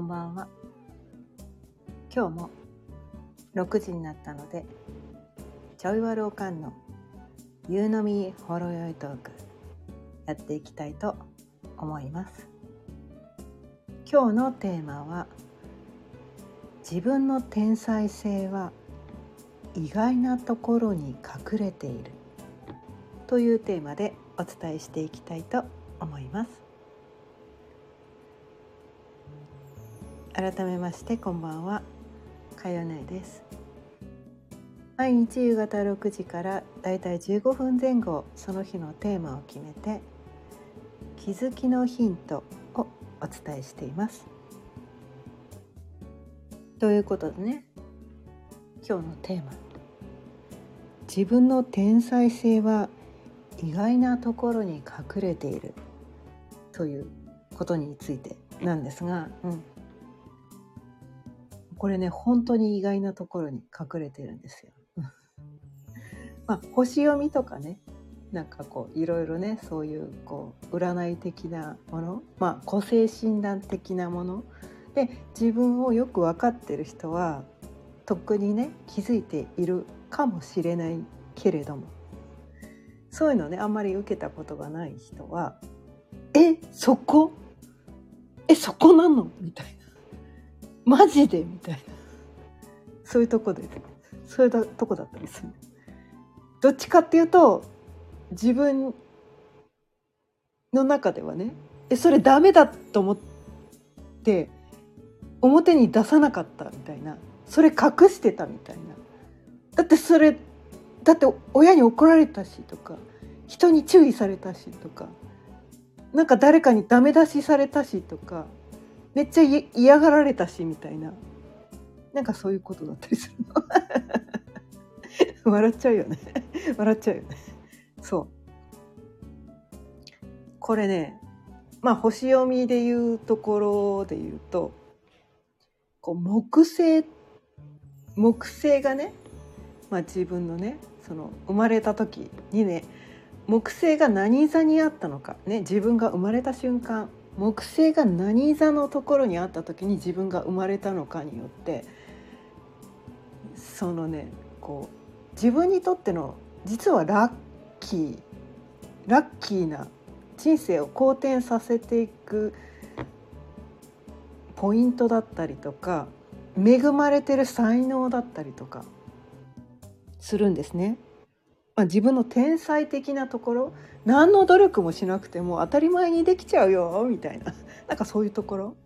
こんばんは。今日も6時になったのでちょいわるおかんの夕飲みほろよいトークやっていきたいと思います。今日のテーマは自分の天才性は意外なところに隠れているというテーマでお伝えしていきたいと思います。改めましてこんばんは。かよねです。毎日夕方6時からだいたい15分前後その日のテーマを決めて気づきのヒントをお伝えしています。ということでね今日のテーマ。自分の天才性は意外なところに隠れているということについてなんですが、うん、これね本当に意外なところに隠れてるんですよ。まあ、星読みとかねなんかこういろいろねそういうこう占い的なもの、まあ、個性診断的なもので自分をよく分かってる人はとっくにね気づいているかもしれないけれどもそういうのねあんまり受けたことがない人は「えそこ？えそこなの?」みたいな「マジで?」みたいなそういうとこでそういうとこだったりする。どっちかっていうと自分の中ではねえそれダメだと思って表に出さなかったみたいなそれ隠してたみたいなだってそれだって親に怒られたしとか人に注意されたしとかなんか誰かにダメ出しされたしとかめっちゃ嫌がられたしみたいな。なんかそういうことだったりするの。笑っちゃうよね。笑っちゃうよね。そう。これねまあ星読みでいうところで言うとこう木星木星がね、まあ、自分のねその生まれた時にね木星が何座にあったのか、ね、自分が生まれた瞬間木星が何座のところにあった時に自分が生まれたのかによってそのねこう自分にとっての実はラッキーラッキーな人生を好転させていくポイントだったりとか恵まれてる才能だったりとかするんですね。まあ、自分の天才的なところ何の努力もしなくても当たり前にできちゃうよみたいな。なんかそういうところ。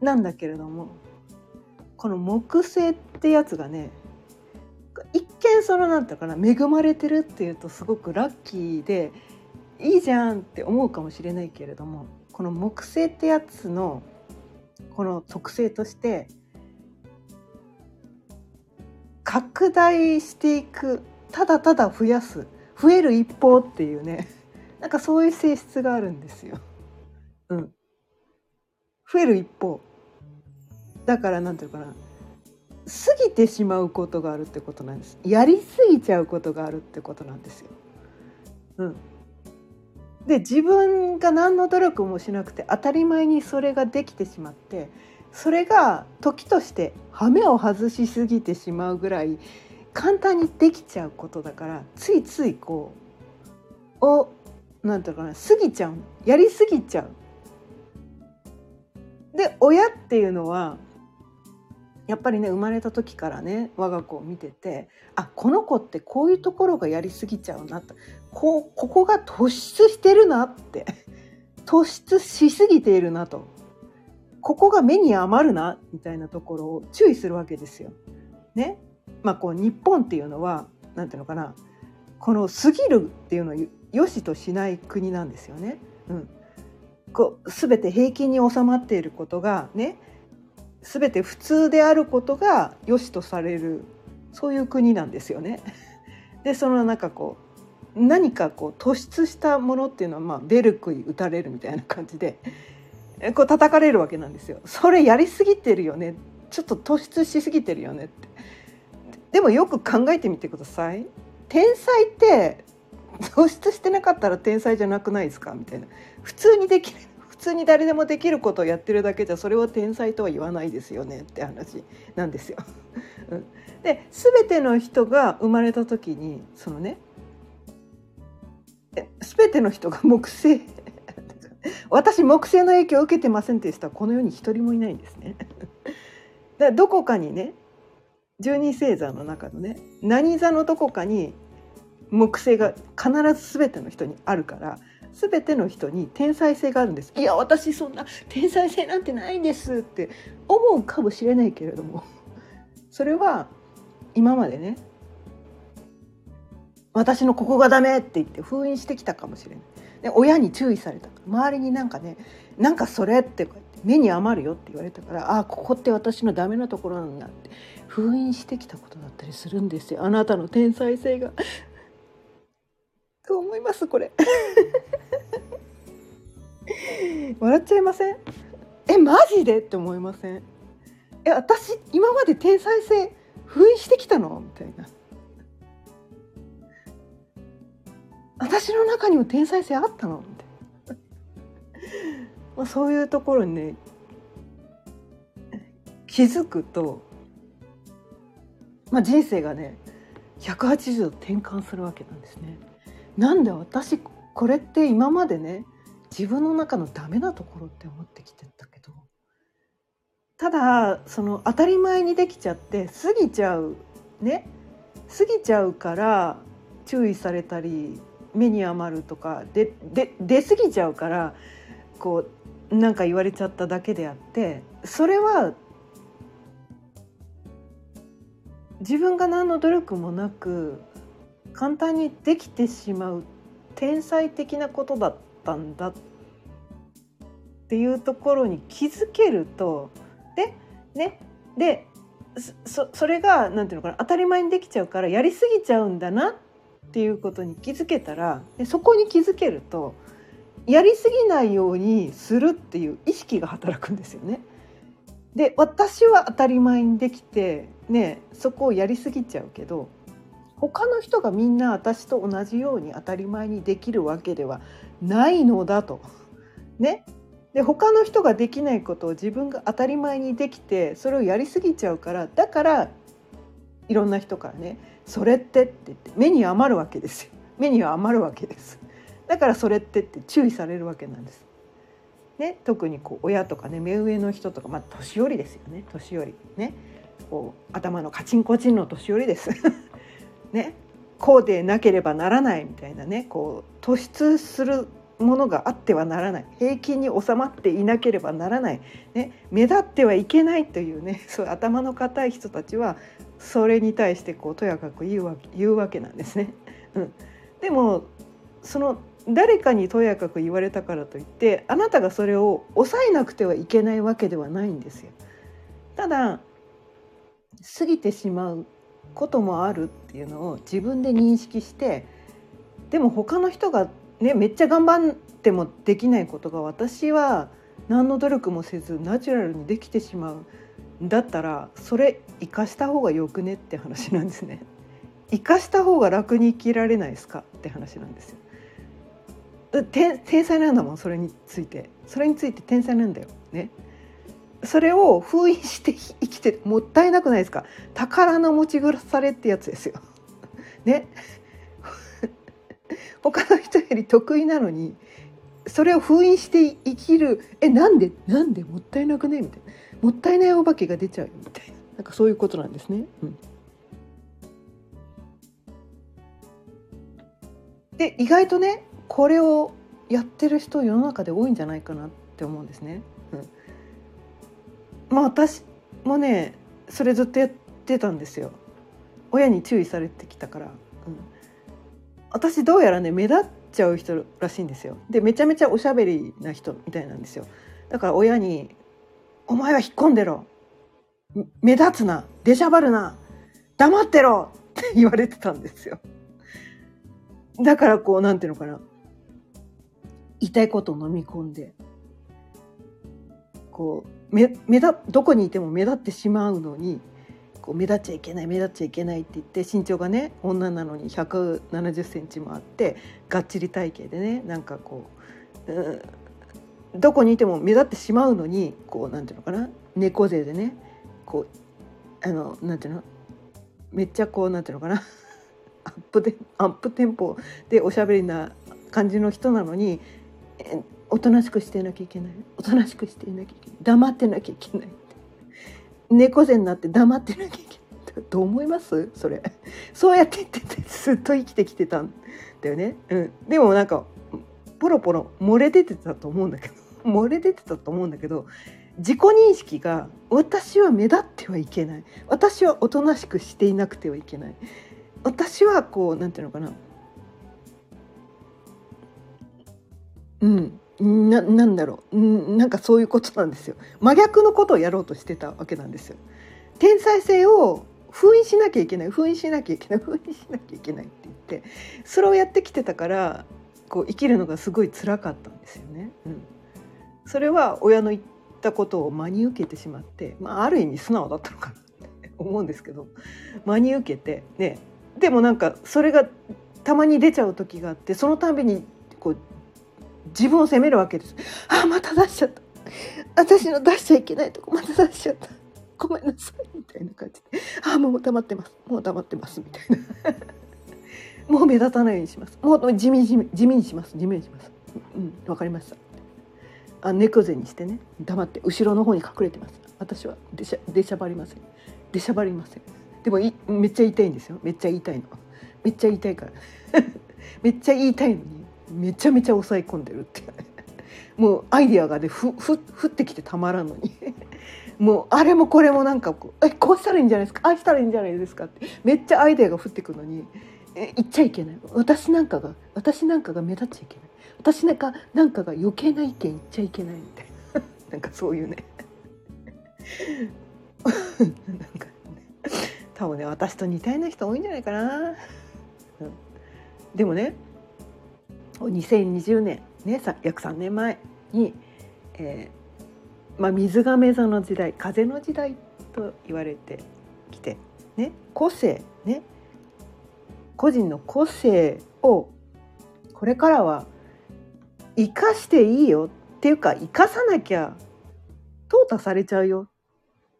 なんだけれどもこの木星ってやつがね一見そのなんていうかな恵まれてるっていうとすごくラッキーでいいじゃんって思うかもしれないけれどもこの木星ってやつのこの特性として拡大していくただただ増やす増える一方っていうね なんかそういう性質があるんですよ。うん。増える一方。だから何て言うかな過ぎてしまうことがあるってことなんです。やりすぎちゃうことがあるってことなんですよ。うん。で自分が何の努力もしなくて当たり前にそれができてしまってそれが時として羽目を外しすぎてしまうぐらい簡単にできちゃうことだからついついこうをなんていうかな過ぎちゃうやりすぎちゃう。で親っていうのはやっぱりね生まれた時からね我が子を見ててあこの子ってこういうところがやりすぎちゃうなとこここが突出してるなって突出しすぎているなとここが目に余るなみたいなところを注意するわけですよ。ね？まあこう日本っていうのは何ていうのかなこの過ぎるっていうのを良しとしない国なんですよね。うん、こう全て平均に収まっていることがね全て普通であることが良しとされるそういう国なんですよね。でそのなんかこう何かこう突出したものっていうのはまあ出る杭打たれるみたいな感じでこう叩かれるわけなんですよ。それやりすぎてるよねちょっと突出しすぎてるよねってでもよく考えてみてください。天才って突出してなかったら天才じゃなくないですか？みたいな。普通にできる普通に誰でもできることをやってるだけじゃそれは天才とは言わないですよねって話なんですよ。で全ての人が生まれた時にそのね全ての人が木星。私木星の影響を受けてませんっていう人はこの世に一人もいないんですね。だどこかにね十二星座の中のね何座のどこかに木星が必ず全ての人にあるから全ての人に天才性があるんです。いや私そんな天才性なんてないんですって思うかもしれないけれども。それは今までね私のここがダメって言って封印してきたかもしれない。で親に注意された。周りになんかねなんかそれって目に余るよって言われたからああここって私のダメなところなんだって封印してきたことだったりするんですよ。あなたの天才性が。と思いますこれ。笑っちゃいません？えマジで？って思いません？え私今まで天才性封印してきたの？みたいな。私の中にも天才性あったの？みたいなまあそういうところにね気づくと、まあ、人生がね180度転換するわけなんですね。なんで私これって今までね自分の中のダメなところって思ってきてたけどただその当たり前にできちゃって過ぎちゃうね過ぎちゃうから注意されたり目に余るとかでで出過ぎちゃうからこうなんか言われちゃっただけであってそれは自分が何の努力もなく簡単にできてしまう天才的なことだったんだっていうところに気づけるとでねでそそれが何て言うのかな当たり前にできちゃうからやりすぎちゃうんだなっていうことに気づけたらでそこに気づけるとやりすぎないようにするっていう意識が働くんですよね。で私は当たり前にできてねそこをやりすぎちゃうけど他の人がみんな私と同じように当たり前にできるわけではないのだと。ね、で他の人ができないことを自分が当たり前にできてそれをやりすぎちゃうからだからいろんな人からね「それって」って言って目に余るわけですよ目には余るわけですだから「それって」って注意されるわけなんです。ね、特にこう親とかね目上の人とか、まあ、年寄りですよね。年寄りね。こう頭のカチンコチンの年寄りです。ね。こうでなければならないみたいなね。こう突出するものがあってはならない。平均に収まっていなければならない、ね、目立ってはいけないというね。そう頭の固い人たちはそれに対してこうとやかく言うわけ言うわけなんですね。うん、でもその誰かにとやかく言われたからといってあなたがそれを抑えなくてはいけないわけではないんですよ。ただ過ぎてしまうこともあるっていうのを自分で認識してでも他の人がねめっちゃ頑張ってもできないことが私は何の努力もせずナチュラルにできてしまうだったらそれ生かした方がよくねって話なんですね。生かした方が楽に生きられないですかって話なんですよ。天才なんだもんそれについて。それについて天才なんだよ。ね。それを封印して生きてもったいなくないですか？宝の持ち腐れってやつですよ。ね。他の人より得意なのにそれを封印して生きる。えなんで？なんで？もったいなくね？みたいな。もったいないお化けが出ちゃうみたいな。なんかそういうことなんですね。うん、で意外とねこれをやってる人世の中で多いんじゃないかなって思うんですね。うん。まあ私もねそれずっとやってたんですよ。親に注意されてきたから、うん、私どうやらね目立っちゃう人らしいんですよ。でめちゃめちゃおしゃべりな人みたいなんですよ。だから親に「お前は引っ込んでろ。目立つな。出しゃばるな。黙ってろ!」って言われてたんですよ。だからこうなんていうのかな。言いことを飲み込んでこう目目立どこにいても目立ってしまうのにこう目立っちゃいけない目立っちゃいけないって言って身長がね女なのに1 7 0センチもあってがっちり体型でねなんかこう、うどこにいても目立ってしまうのにこうなんていうのかな猫背でねこうあのなんていうのめっちゃこうなんていうのかなアップでアップテンポでおしゃべりな感じの人なのにおとなしくしていなきゃいけない？おとなしくしていなきゃいけない。黙ってなきゃいけない猫背になって黙ってなきゃいけないどう思います？それ。そうやって言っててずっと生きてきてたんだよね、うん、でもなんかポロポロ漏れ出てたと思うんだけど。漏れ出てたと思うんだけど自己認識が私は目立ってはいけない。私はおとなしくしていなくてはいけない。私はこうなんていうのかな。うん。ななんだろう。なんかそういうことなんですよ。真逆のことをやろうとしてたわけなんですよ。天才性を封印しなきゃいけない。封印しなきゃいけない。封印しなきゃいけないって言ってそれをやってきてたからこう生きるのがすごい辛かったんですよね。うん、それは親の言ったことを真に受けてしまって、まあ、ある意味素直だったのかなって思うんですけど真に受けてね。でもなんかそれがたまに出ちゃう時があってそのたびに自分を責めるわけです。あまた出しちゃった。私の出しちゃいけないとこまた出しちゃった。ごめんなさい。みたいな感じで「あもう黙ってます。もう黙ってます」みたいな。もう目立たないようにします。もう地味地味地味にします。地味にします。うんわかりました。あ猫背にしてね。黙って。後ろの方に隠れてます。私は。出しゃ出しゃばりません。出しゃばりません。でもいめっちゃ痛いんですよ。めっちゃ痛いのめっちゃ痛いから。めっちゃ言いたいのに。めちゃめちゃ抑え込んでるって。もうアイディアがでふふ降ってきてたまらんのに。もうあれもこれもなんかこうえこうしたらいいんじゃないですか？ああしたらいいんじゃないですかって。めっちゃアイデアが降ってくるのに。え言っちゃいけない私なんかが私なんかが目立っちゃいけない。私なんかなんかが余計な意見言っちゃいけないみたいな。なんかそういうね。なんか、多分ね私と似たような人多いんじゃないかな、うん、でもね2020年ね約3年前に、えーまあ、水亀座の時代風の時代と言われてきて、ね、個性ね個人の個性をこれからは生かしていいよっていうか生かさなきゃ淘汰されちゃうよ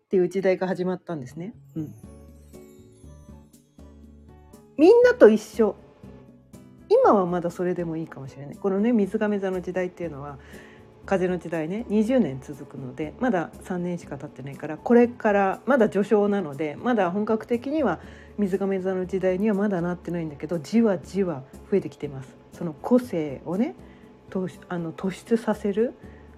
っていう時代が始まったんですね。うん、みんなと一緒今はまだそれでもいいかもしれないこのね水亀座の時代っていうのは風の時代ね20年続くのでまだ3年しか経ってないからこれからまだ序章なのでまだ本格的には水亀座の時代にはまだなってないんだけどじわじわ増えてきてますその個性をねあの突出させる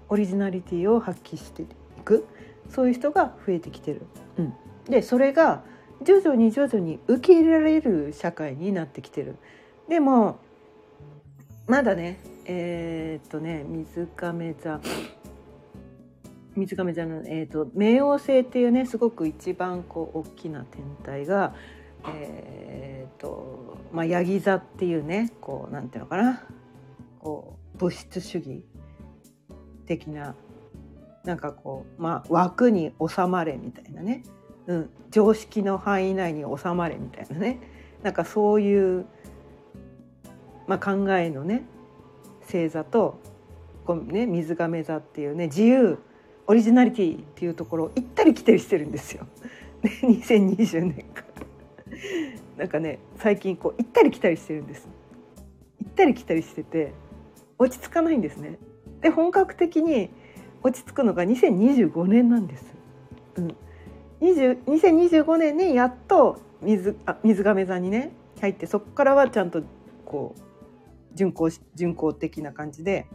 オリジナリティを発揮していくそういう人が増えてきてる。うん、でそれが徐々に徐々に受け入れられる社会になってきてる。でもまだねえー、っとね水亀座。水亀座の、えーと、冥王星っていうねすごく一番こう大きな天体が、えーとまあ、ヤギ座っていうねこうなんていうのかな。こう物質主義的ななんかこう、まあ、枠に収まれみたいなね、うん、常識の範囲内に収まれみたいなね。なんかそういうまあ、考えのね星座とこの、ね、水亀座っていうね自由オリジナリティっていうところを行ったり来たりしてるんですよ。2020年から なんかね最近こう行ったり来たりしてるんです。行ったり来たりしてて落ち着かないんですね。で本格的に落ち着くのが2025年なんです。うん、2025年にやっと水あ水亀座にね入ってそこからはちゃんとこう巡航巡航的な感じで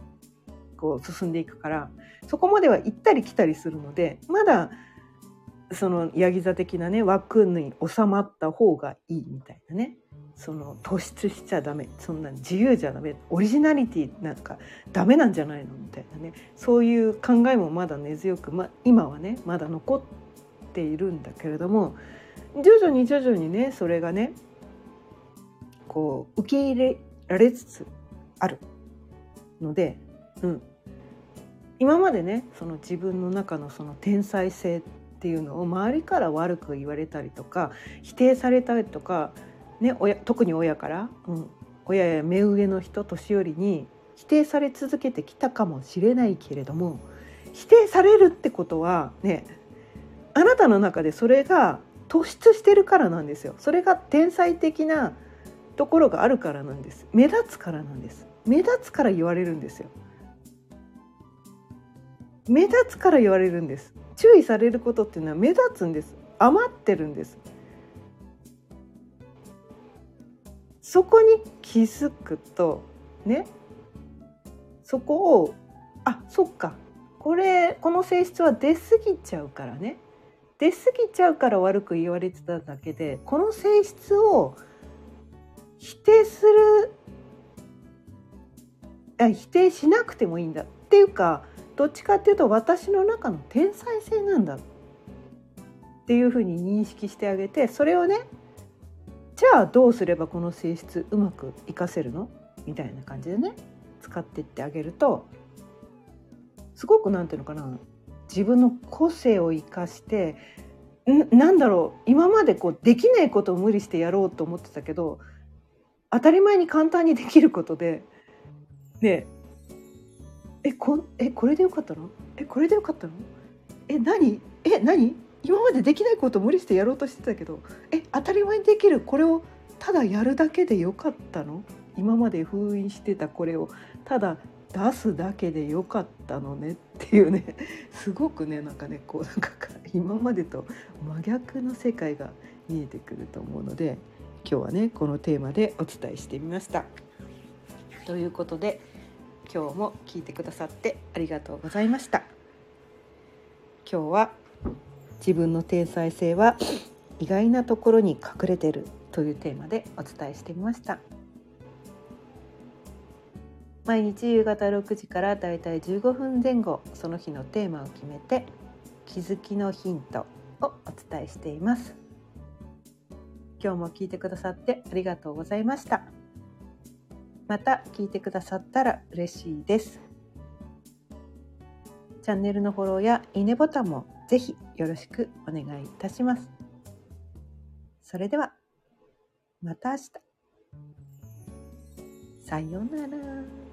こう進んでいくからそこまでは行ったり来たりするのでまだそのヤギ座的なね枠に収まった方がいいみたいなねその突出しちゃダメそんな自由じゃダメオリジナリティなんかダメなんじゃないのみたいなねそういう考えもまだ根強く、ま、今はねまだ残っているんだけれども徐々に徐々にねそれがねこう受け入れられつつある。ので、うん、今までねその自分の中のその天才性っていうのを周りから悪く言われたりとか否定されたりとか、ね、親特に親から、うん、親や目上の人年寄りに否定され続けてきたかもしれないけれども否定されるってことはねあなたの中でそれが突出してるからなんですよ。それが天才的なところがあるからなんです。目立つからなんです。目立つから言われるんですよ。目立つから言われるんです。注意されることっていうのは目立つんです。余ってるんです。そこに気づくとね。そこをあそっか。これこの性質は出過ぎちゃうからね。出過ぎちゃうから悪く言われてただけでこの性質を否定するあ否定しなくてもいいんだっていうかどっちかっていうと私の中の天才性なんだっていうふうに認識してあげてそれをねじゃあどうすればこの性質うまく活かせるの？みたいな感じでね使ってってあげるとすごくなんていうのかな自分の個性を生かしてなんだろう今までこうできないことを無理してやろうと思ってたけど当たり前に簡単にできることで。ね。えこえこれでよかったの？えこれでよかったの？え何？え何？今までできないこと無理してやろうとしてたけど。え当たり前にできる。これをただやるだけでよかったの？今まで封印してたこれを。ただ出すだけでよかったのね。っていうね。すごくねなんかねこうなんか今までと真逆の世界が見えてくると思うので。今日はねこのテーマでお伝えしてみました。ということで今日も聞いてくださってありがとうございました。今日は自分の天才性は意外なところに隠れてるというテーマでお伝えしてみました。毎日夕方6時からだいたい15分前後その日のテーマを決めて気づきのヒントをお伝えしています今日も聞いてくださってありがとうございました。また聞いてくださったら嬉しいです。チャンネルのフォローやいいねボタンもぜひよろしくお願いいたします。それではまた明日。さようなら。